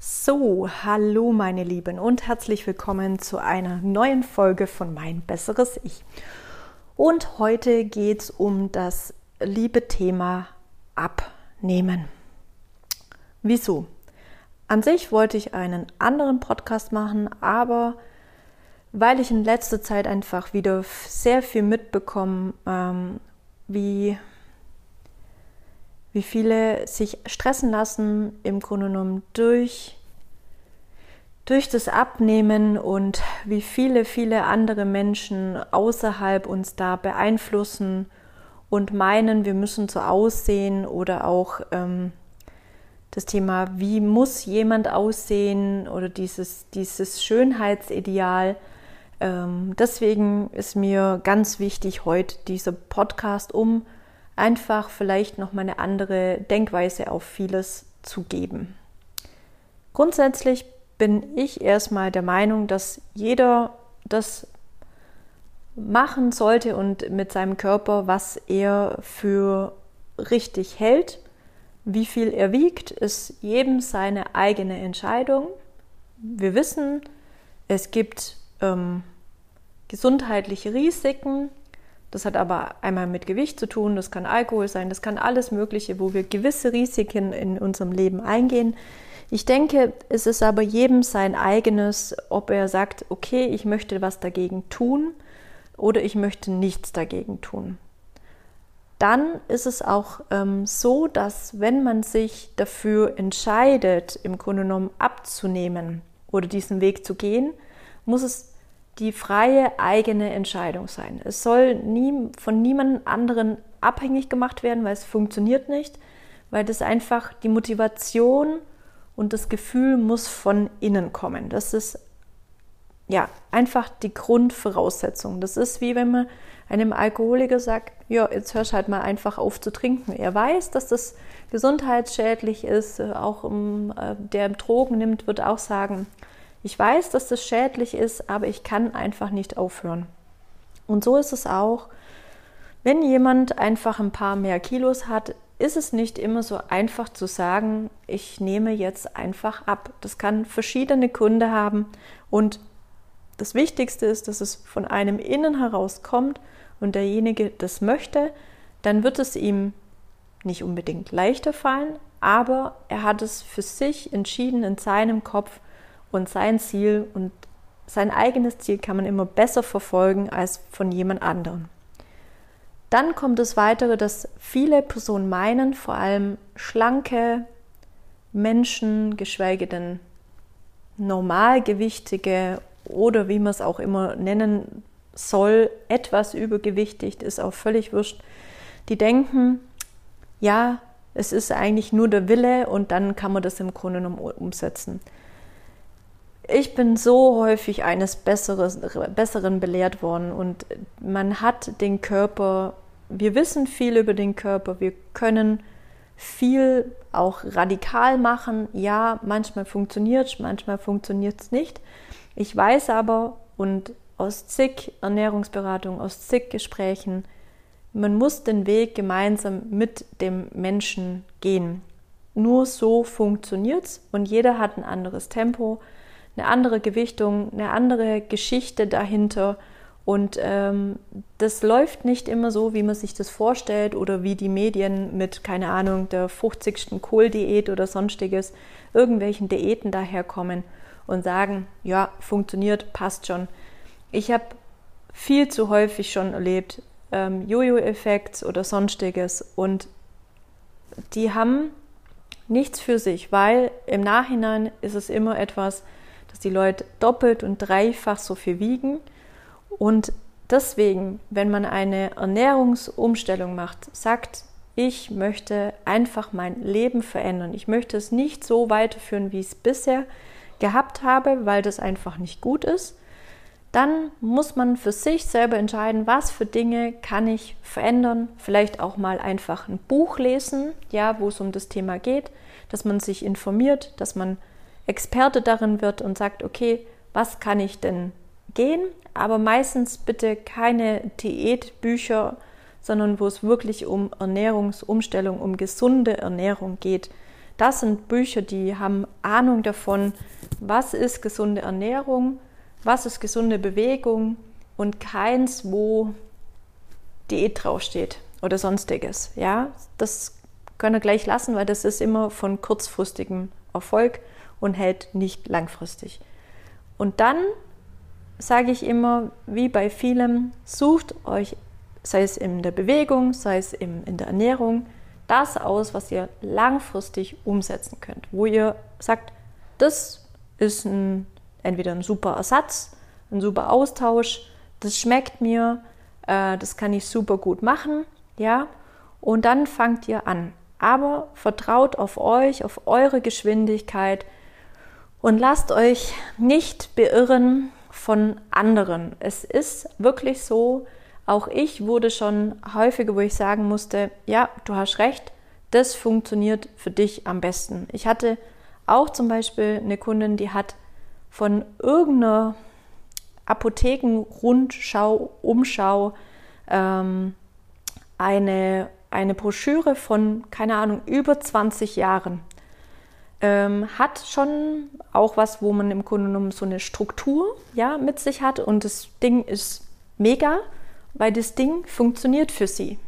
So, hallo meine Lieben und herzlich willkommen zu einer neuen Folge von Mein besseres Ich. Und heute geht es um das liebe Thema Abnehmen. Wieso? An sich wollte ich einen anderen Podcast machen, aber weil ich in letzter Zeit einfach wieder sehr viel mitbekomme, ähm, wie wie viele sich stressen lassen, im Grunde genommen durch, durch das Abnehmen und wie viele, viele andere Menschen außerhalb uns da beeinflussen und meinen, wir müssen so aussehen oder auch ähm, das Thema, wie muss jemand aussehen oder dieses, dieses Schönheitsideal. Ähm, deswegen ist mir ganz wichtig heute dieser Podcast, um einfach vielleicht noch mal eine andere Denkweise auf vieles zu geben. Grundsätzlich bin ich erstmal der Meinung, dass jeder das machen sollte und mit seinem Körper, was er für richtig hält. Wie viel er wiegt, ist jedem seine eigene Entscheidung. Wir wissen, es gibt ähm, gesundheitliche Risiken, das hat aber einmal mit Gewicht zu tun, das kann Alkohol sein, das kann alles Mögliche, wo wir gewisse Risiken in unserem Leben eingehen. Ich denke, es ist aber jedem sein eigenes, ob er sagt, okay, ich möchte was dagegen tun oder ich möchte nichts dagegen tun. Dann ist es auch ähm, so, dass wenn man sich dafür entscheidet, im Grunde genommen abzunehmen oder diesen Weg zu gehen, muss es die freie eigene Entscheidung sein. Es soll nie, von niemand anderen abhängig gemacht werden, weil es funktioniert nicht, weil das einfach die Motivation und das Gefühl muss von innen kommen. Das ist ja einfach die Grundvoraussetzung. Das ist wie wenn man einem Alkoholiker sagt, ja, jetzt hörst halt mal einfach auf zu trinken. Er weiß, dass das gesundheitsschädlich ist. Auch um, äh, der Drogen nimmt, wird auch sagen, ich weiß, dass das schädlich ist, aber ich kann einfach nicht aufhören. Und so ist es auch, wenn jemand einfach ein paar mehr Kilos hat, ist es nicht immer so einfach zu sagen, ich nehme jetzt einfach ab. Das kann verschiedene Gründe haben und das Wichtigste ist, dass es von einem innen heraus kommt und derjenige das möchte, dann wird es ihm nicht unbedingt leichter fallen, aber er hat es für sich entschieden in seinem Kopf, und sein Ziel und sein eigenes Ziel kann man immer besser verfolgen als von jemand anderem. Dann kommt das weitere, dass viele Personen meinen, vor allem schlanke Menschen, geschweige denn normalgewichtige oder wie man es auch immer nennen soll, etwas übergewichtig, ist auch völlig wurscht. Die denken, ja, es ist eigentlich nur der Wille und dann kann man das im Grunde genommen umsetzen. Ich bin so häufig eines Besseres, Besseren belehrt worden und man hat den Körper, wir wissen viel über den Körper, wir können viel auch radikal machen. Ja, manchmal funktioniert es, manchmal funktioniert es nicht. Ich weiß aber und aus zig Ernährungsberatungen, aus zig Gesprächen, man muss den Weg gemeinsam mit dem Menschen gehen. Nur so funktioniert es und jeder hat ein anderes Tempo eine andere Gewichtung, eine andere Geschichte dahinter. Und ähm, das läuft nicht immer so, wie man sich das vorstellt oder wie die Medien mit, keine Ahnung, der 50. Kohldiät oder sonstiges, irgendwelchen Diäten daherkommen und sagen, ja, funktioniert, passt schon. Ich habe viel zu häufig schon erlebt, ähm, Jojo-Effekt oder sonstiges und die haben nichts für sich, weil im Nachhinein ist es immer etwas, dass die Leute doppelt und dreifach so viel wiegen. Und deswegen, wenn man eine Ernährungsumstellung macht, sagt, ich möchte einfach mein Leben verändern. Ich möchte es nicht so weiterführen, wie ich es bisher gehabt habe, weil das einfach nicht gut ist. Dann muss man für sich selber entscheiden, was für Dinge kann ich verändern. Vielleicht auch mal einfach ein Buch lesen, ja, wo es um das Thema geht, dass man sich informiert, dass man Experte darin wird und sagt, okay, was kann ich denn gehen? Aber meistens bitte keine Diätbücher, sondern wo es wirklich um Ernährungsumstellung, um gesunde Ernährung geht. Das sind Bücher, die haben Ahnung davon, was ist gesunde Ernährung, was ist gesunde Bewegung und keins, wo Diät draufsteht oder sonstiges. Ja, das können wir gleich lassen, weil das ist immer von kurzfristigem Erfolg und hält nicht langfristig. Und dann sage ich immer, wie bei vielem, sucht euch, sei es in der Bewegung, sei es in der Ernährung, das aus, was ihr langfristig umsetzen könnt, wo ihr sagt, das ist ein, entweder ein super Ersatz, ein super Austausch, das schmeckt mir, äh, das kann ich super gut machen, ja, und dann fangt ihr an. Aber vertraut auf euch, auf eure Geschwindigkeit und lasst euch nicht beirren von anderen. Es ist wirklich so, auch ich wurde schon häufiger, wo ich sagen musste, ja, du hast recht, das funktioniert für dich am besten. Ich hatte auch zum Beispiel eine Kundin, die hat von irgendeiner Apothekenrundschau, Umschau ähm, eine, eine Broschüre von, keine Ahnung, über 20 Jahren ähm, hat schon auch was, wo man im Grunde genommen so eine Struktur ja, mit sich hat und das Ding ist mega, weil das Ding funktioniert für sie.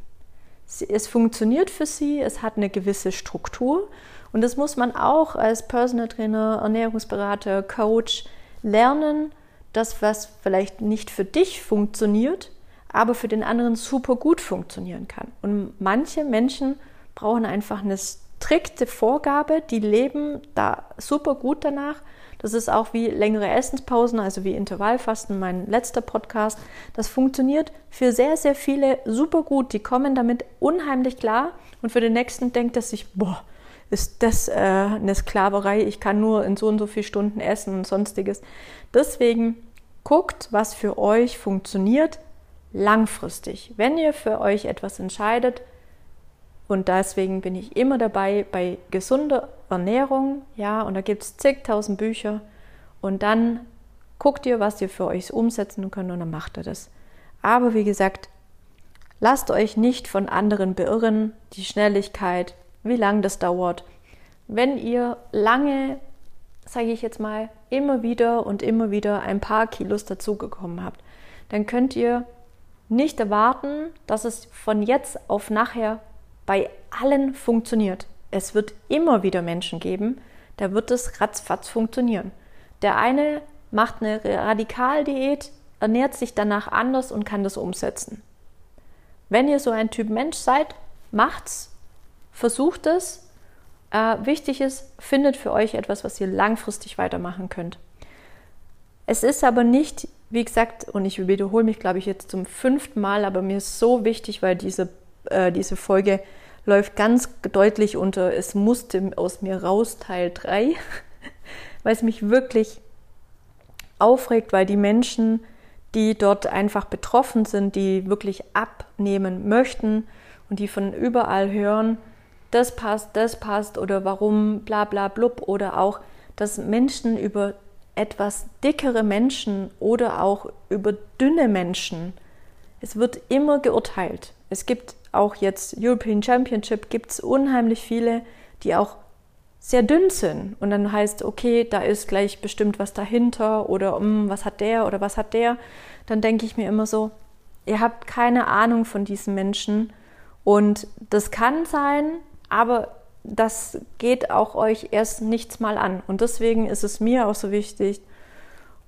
Es funktioniert für sie, es hat eine gewisse Struktur und das muss man auch als Personal Trainer, Ernährungsberater, Coach lernen, dass was vielleicht nicht für dich funktioniert, aber für den anderen super gut funktionieren kann. Und manche Menschen brauchen einfach eine strikte Vorgabe, die leben da super gut danach. Das ist auch wie längere Essenspausen, also wie Intervallfasten, mein letzter Podcast. Das funktioniert für sehr, sehr viele super gut. Die kommen damit unheimlich klar und für den nächsten denkt er sich, boah, ist das äh, eine Sklaverei, ich kann nur in so und so viele Stunden essen und sonstiges. Deswegen guckt, was für euch funktioniert langfristig. Wenn ihr für euch etwas entscheidet, und deswegen bin ich immer dabei bei gesunder Ernährung, ja, und da gibt es zigtausend Bücher. Und dann guckt ihr, was ihr für euch umsetzen könnt und dann macht ihr das. Aber wie gesagt, lasst euch nicht von anderen beirren, die Schnelligkeit, wie lange das dauert. Wenn ihr lange, sage ich jetzt mal, immer wieder und immer wieder ein paar Kilos dazugekommen habt, dann könnt ihr nicht erwarten, dass es von jetzt auf nachher bei allen funktioniert. Es wird immer wieder Menschen geben, da wird es ratzfatz funktionieren. Der eine macht eine Radikaldiät, ernährt sich danach anders und kann das umsetzen. Wenn ihr so ein Typ Mensch seid, macht's, versucht es. Äh, wichtig ist, findet für euch etwas, was ihr langfristig weitermachen könnt. Es ist aber nicht, wie gesagt, und ich wiederhole mich, glaube ich, jetzt zum fünften Mal, aber mir ist so wichtig, weil diese, äh, diese Folge läuft ganz deutlich unter Es musste aus mir raus Teil 3, weil es mich wirklich aufregt, weil die Menschen, die dort einfach betroffen sind, die wirklich abnehmen möchten und die von überall hören, das passt, das passt oder warum bla bla blub oder auch, dass Menschen über etwas dickere Menschen oder auch über dünne Menschen, es wird immer geurteilt. Es gibt auch jetzt European Championship gibt es unheimlich viele, die auch sehr dünn sind. Und dann heißt, okay, da ist gleich bestimmt was dahinter oder um, was hat der oder was hat der. Dann denke ich mir immer so, ihr habt keine Ahnung von diesen Menschen. Und das kann sein, aber das geht auch euch erst nichts mal an. Und deswegen ist es mir auch so wichtig,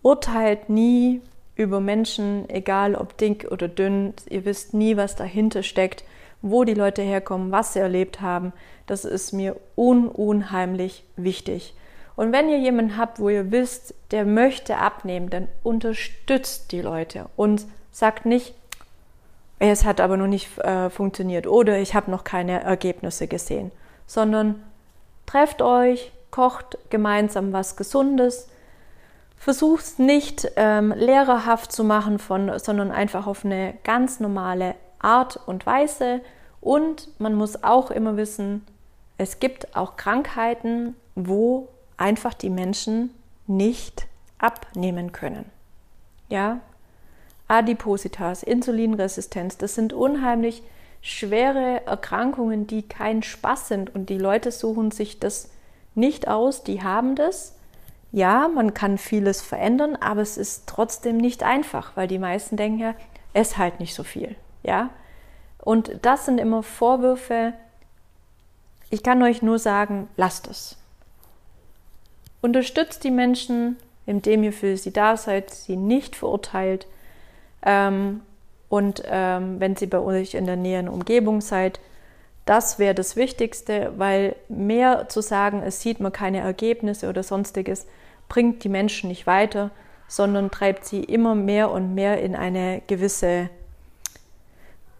urteilt nie über Menschen, egal ob dick oder dünn. Ihr wisst nie, was dahinter steckt wo die Leute herkommen, was sie erlebt haben, das ist mir un unheimlich wichtig. Und wenn ihr jemanden habt, wo ihr wisst, der möchte abnehmen, dann unterstützt die Leute und sagt nicht, es hat aber noch nicht äh, funktioniert oder ich habe noch keine Ergebnisse gesehen, sondern trefft euch, kocht gemeinsam was Gesundes, versucht es nicht ähm, lehrerhaft zu machen, von, sondern einfach auf eine ganz normale Art und Weise. Und man muss auch immer wissen, es gibt auch Krankheiten, wo einfach die Menschen nicht abnehmen können. Ja, Adipositas, Insulinresistenz, das sind unheimlich schwere Erkrankungen, die kein Spaß sind und die Leute suchen sich das nicht aus, die haben das. Ja, man kann vieles verändern, aber es ist trotzdem nicht einfach, weil die meisten denken ja, es halt nicht so viel, ja. Und das sind immer Vorwürfe. Ich kann euch nur sagen, lasst es. Unterstützt die Menschen, indem ihr für sie da seid, sie nicht verurteilt. Ähm, und ähm, wenn sie bei euch in der näheren Umgebung seid, das wäre das Wichtigste, weil mehr zu sagen, es sieht man keine Ergebnisse oder sonstiges, bringt die Menschen nicht weiter, sondern treibt sie immer mehr und mehr in eine gewisse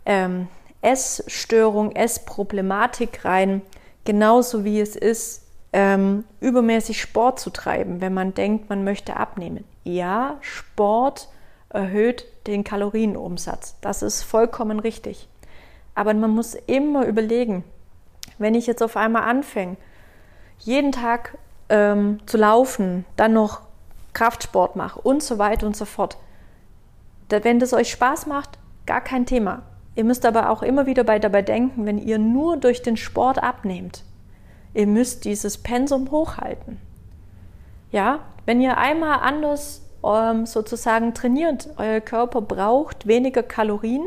ähm, Essstörung, Essproblematik rein, genauso wie es ist, ähm, übermäßig Sport zu treiben, wenn man denkt, man möchte abnehmen. Ja, Sport erhöht den Kalorienumsatz. Das ist vollkommen richtig. Aber man muss immer überlegen, wenn ich jetzt auf einmal anfange, jeden Tag ähm, zu laufen, dann noch Kraftsport mache und so weiter und so fort. Wenn das euch Spaß macht, gar kein Thema. Ihr müsst aber auch immer wieder bei dabei denken, wenn ihr nur durch den Sport abnehmt, ihr müsst dieses Pensum hochhalten. Ja, wenn ihr einmal anders ähm, sozusagen trainiert, euer Körper braucht weniger Kalorien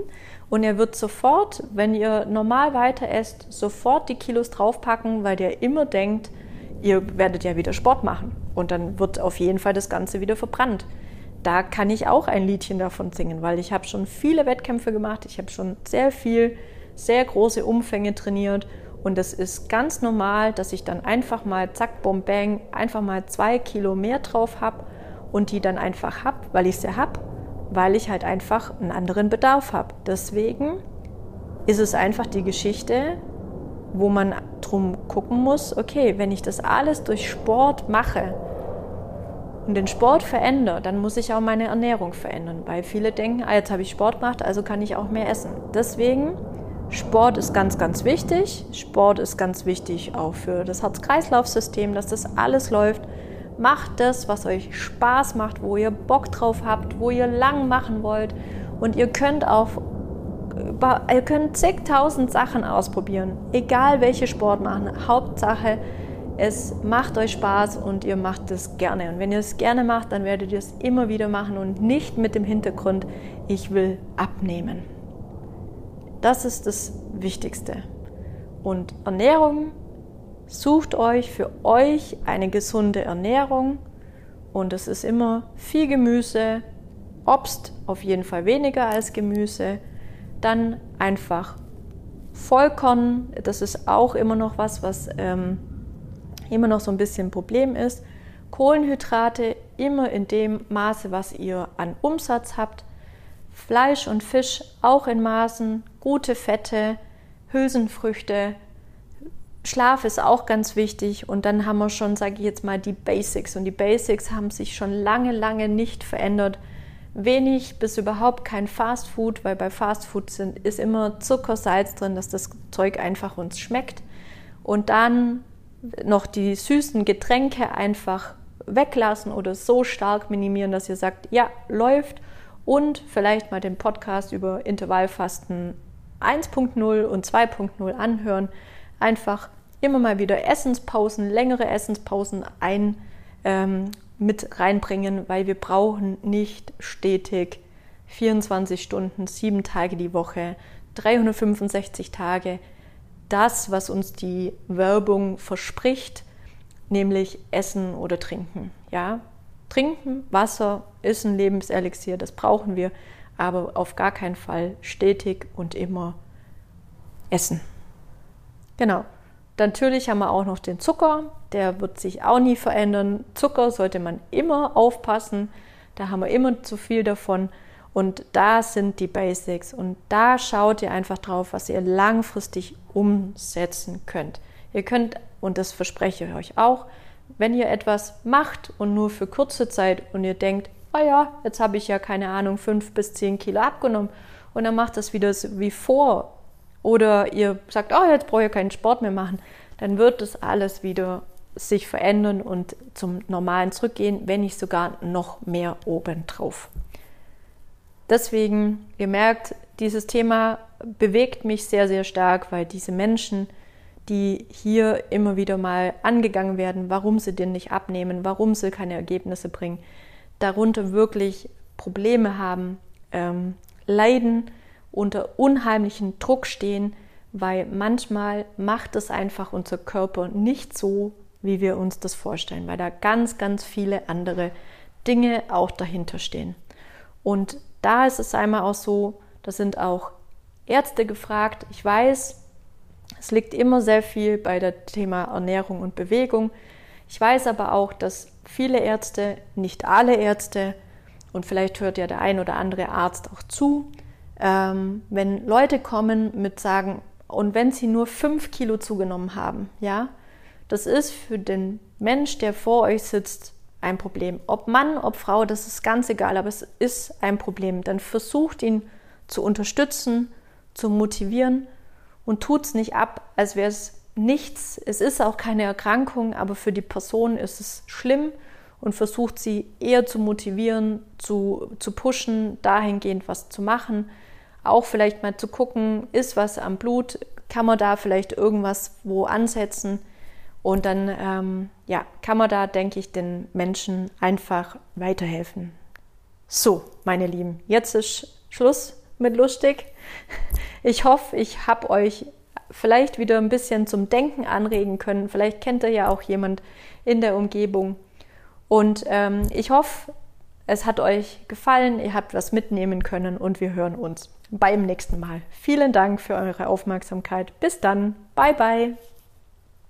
und er wird sofort, wenn ihr normal weiter esst, sofort die Kilos draufpacken, weil der immer denkt, ihr werdet ja wieder Sport machen. Und dann wird auf jeden Fall das Ganze wieder verbrannt. Da kann ich auch ein Liedchen davon singen, weil ich habe schon viele Wettkämpfe gemacht, ich habe schon sehr viel, sehr große Umfänge trainiert. Und es ist ganz normal, dass ich dann einfach mal zack, bom, bang, einfach mal zwei Kilo mehr drauf habe und die dann einfach habe, weil ich sie habe, weil ich halt einfach einen anderen Bedarf habe. Deswegen ist es einfach die Geschichte, wo man drum gucken muss, okay, wenn ich das alles durch Sport mache, und den Sport verändere, dann muss ich auch meine Ernährung verändern, weil viele denken, ah, jetzt habe ich Sport gemacht, also kann ich auch mehr essen. Deswegen, Sport ist ganz, ganz wichtig. Sport ist ganz wichtig auch für das Herz-Kreislauf-System, dass das alles läuft. Macht das, was euch Spaß macht, wo ihr Bock drauf habt, wo ihr lang machen wollt. Und ihr könnt auch ihr könnt zigtausend Sachen ausprobieren, egal welche Sport machen. Hauptsache, es macht euch Spaß und ihr macht es gerne. Und wenn ihr es gerne macht, dann werdet ihr es immer wieder machen und nicht mit dem Hintergrund, ich will abnehmen. Das ist das Wichtigste. Und Ernährung, sucht euch für euch eine gesunde Ernährung. Und es ist immer viel Gemüse, Obst auf jeden Fall weniger als Gemüse. Dann einfach Vollkorn, das ist auch immer noch was, was ähm, immer noch so ein bisschen ein Problem ist. Kohlenhydrate immer in dem Maße, was ihr an Umsatz habt. Fleisch und Fisch auch in Maßen, gute Fette, Hülsenfrüchte. Schlaf ist auch ganz wichtig und dann haben wir schon, sage ich jetzt mal, die Basics und die Basics haben sich schon lange, lange nicht verändert. Wenig bis überhaupt kein Fast Food, weil bei Fast Food sind, ist immer Zucker, Salz drin, dass das Zeug einfach uns schmeckt. Und dann noch die süßen Getränke einfach weglassen oder so stark minimieren, dass ihr sagt, ja, läuft und vielleicht mal den Podcast über Intervallfasten 1.0 und 2.0 anhören. Einfach immer mal wieder Essenspausen, längere Essenspausen ein ähm, mit reinbringen, weil wir brauchen nicht stetig 24 Stunden, sieben Tage die Woche, 365 Tage das, was uns die Werbung verspricht, nämlich Essen oder Trinken. Ja, Trinken, Wasser ist ein Lebenselixier, das brauchen wir, aber auf gar keinen Fall stetig und immer essen. Genau. Natürlich haben wir auch noch den Zucker, der wird sich auch nie verändern. Zucker sollte man immer aufpassen, da haben wir immer zu viel davon. Und da sind die Basics und da schaut ihr einfach drauf, was ihr langfristig umsetzen könnt. Ihr könnt, und das verspreche ich euch auch, wenn ihr etwas macht und nur für kurze Zeit und ihr denkt, oh ja, jetzt habe ich ja keine Ahnung, fünf bis zehn Kilo abgenommen und dann macht das wieder wie vor oder ihr sagt, oh, jetzt brauche ich keinen Sport mehr machen, dann wird das alles wieder sich verändern und zum Normalen zurückgehen, wenn nicht sogar noch mehr obendrauf. Deswegen, ihr merkt, dieses Thema bewegt mich sehr, sehr stark, weil diese Menschen, die hier immer wieder mal angegangen werden, warum sie denn nicht abnehmen, warum sie keine Ergebnisse bringen, darunter wirklich Probleme haben, ähm, leiden, unter unheimlichen Druck stehen, weil manchmal macht es einfach unser Körper nicht so, wie wir uns das vorstellen, weil da ganz, ganz viele andere Dinge auch dahinter stehen. Und da ist es einmal auch so, da sind auch Ärzte gefragt. Ich weiß, es liegt immer sehr viel bei dem Thema Ernährung und Bewegung. Ich weiß aber auch, dass viele Ärzte, nicht alle Ärzte, und vielleicht hört ja der ein oder andere Arzt auch zu, ähm, wenn Leute kommen mit sagen, und wenn sie nur fünf Kilo zugenommen haben, ja, das ist für den Mensch, der vor euch sitzt, ein Problem. Ob Mann, ob Frau, das ist ganz egal, aber es ist ein Problem. Dann versucht ihn zu unterstützen, zu motivieren und tut es nicht ab, als wäre es nichts. Es ist auch keine Erkrankung, aber für die Person ist es schlimm und versucht sie eher zu motivieren, zu, zu pushen, dahingehend was zu machen. Auch vielleicht mal zu gucken, ist was am Blut, kann man da vielleicht irgendwas wo ansetzen und dann ähm, ja, kann man da, denke ich, den Menschen einfach weiterhelfen. So, meine Lieben, jetzt ist Schluss mit lustig. Ich hoffe, ich habe euch vielleicht wieder ein bisschen zum Denken anregen können. Vielleicht kennt ihr ja auch jemand in der Umgebung. Und ähm, ich hoffe, es hat euch gefallen, ihr habt was mitnehmen können und wir hören uns beim nächsten Mal. Vielen Dank für eure Aufmerksamkeit. Bis dann. Bye bye.